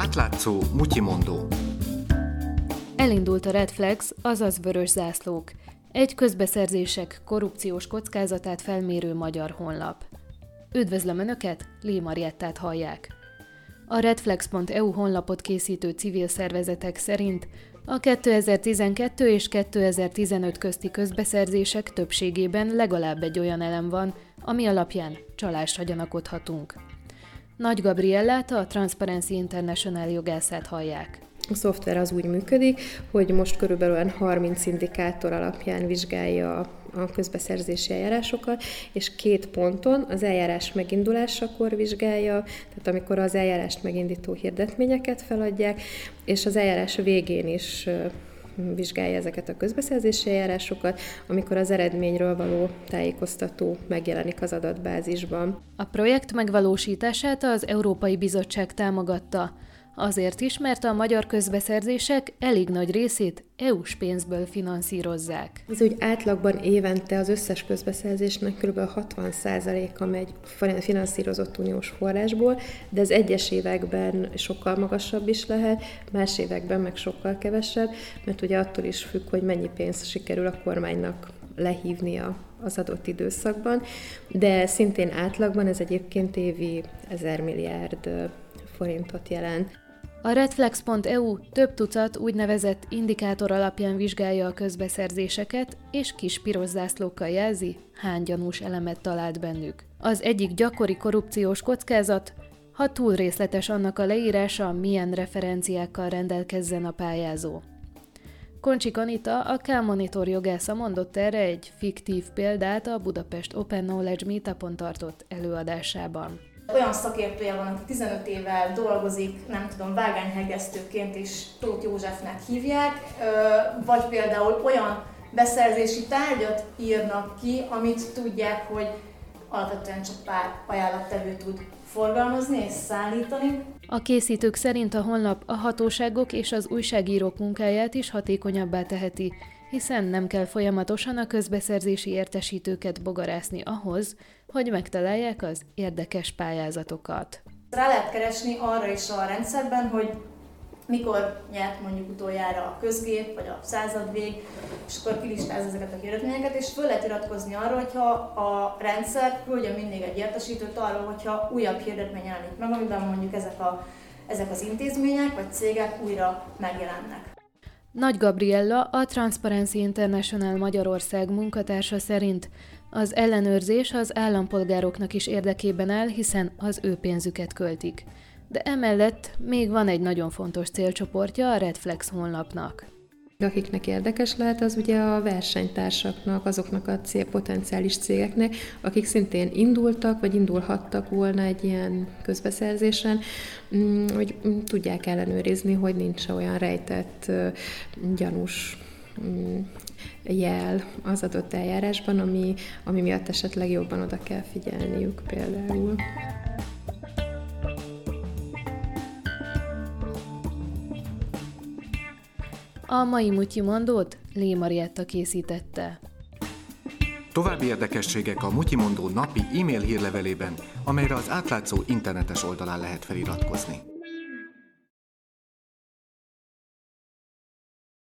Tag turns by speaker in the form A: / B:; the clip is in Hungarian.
A: Átlátszó mutyimondó.
B: Elindult a Red Flags, azaz vörös zászlók. Egy közbeszerzések korrupciós kockázatát felmérő magyar honlap. Üdvözlöm Önöket, Lé Mariettát hallják. A redflex.eu honlapot készítő civil szervezetek szerint a 2012 és 2015 közti közbeszerzések többségében legalább egy olyan elem van, ami alapján csalást hagyanakodhatunk. Nagy Gabriellát, a Transparency International jogászát hallják.
C: A szoftver az úgy működik, hogy most körülbelül 30 indikátor alapján vizsgálja a közbeszerzési eljárásokat, és két ponton az eljárás megindulásakor vizsgálja, tehát amikor az eljárást megindító hirdetményeket feladják, és az eljárás végén is vizsgálja ezeket a közbeszerzési eljárásokat, amikor az eredményről való tájékoztató megjelenik az adatbázisban.
B: A projekt megvalósítását az Európai Bizottság támogatta. Azért is, mert a magyar közbeszerzések elég nagy részét EU-s pénzből finanszírozzák.
C: Ez úgy átlagban évente az összes közbeszerzésnek kb. 60%-a megy finanszírozott uniós forrásból, de ez egyes években sokkal magasabb is lehet, más években meg sokkal kevesebb, mert ugye attól is függ, hogy mennyi pénzt sikerül a kormánynak lehívnia az adott időszakban, de szintén átlagban ez egyébként évi 1000 milliárd forintot jelent.
B: A redflex.eu több tucat úgynevezett indikátor alapján vizsgálja a közbeszerzéseket, és kis piros zászlókkal jelzi, hány gyanús elemet talált bennük. Az egyik gyakori korrupciós kockázat, ha túl részletes annak a leírása, milyen referenciákkal rendelkezzen a pályázó. Koncsik Anita, a K-Monitor jogásza mondott erre egy fiktív példát a Budapest Open Knowledge Meetupon tartott előadásában
D: olyan szakértője van, aki 15 évvel dolgozik, nem tudom, vágányhegesztőként is Tóth Józsefnek hívják, vagy például olyan beszerzési tárgyat írnak ki, amit tudják, hogy alapvetően csak pár ajánlattevő tud forgalmazni és szállítani.
B: A készítők szerint a honlap a hatóságok és az újságírók munkáját is hatékonyabbá teheti, hiszen nem kell folyamatosan a közbeszerzési értesítőket bogarászni ahhoz, hogy megtalálják az érdekes pályázatokat.
D: Rá lehet keresni arra is a rendszerben, hogy mikor nyert mondjuk utoljára a közgép, vagy a századvég, és akkor kilistáz ezeket a hirdetményeket, és föl lehet iratkozni arra, hogyha a rendszer küldje mindig egy értesítőt arról, hogyha újabb hirdetmény jelenik meg, amiben mondjuk ezek, a, ezek az intézmények vagy cégek újra megjelennek.
B: Nagy Gabriella, a Transparency International Magyarország munkatársa szerint az ellenőrzés az állampolgároknak is érdekében áll, hiszen az ő pénzüket költik. De emellett még van egy nagyon fontos célcsoportja a Redflex honlapnak.
C: Akiknek érdekes lehet, az ugye a versenytársaknak, azoknak a cél, potenciális cégeknek, akik szintén indultak, vagy indulhattak volna egy ilyen közbeszerzésen, mm, hogy tudják ellenőrizni, hogy nincs olyan rejtett, gyanús mm, jel az adott eljárásban, ami, ami miatt esetleg jobban oda kell figyelniük például.
B: A mai Mutyi Mondót Lé Marietta készítette.
A: További érdekességek a Mutyimondó napi e-mail hírlevelében, amelyre az átlátszó internetes oldalán lehet feliratkozni.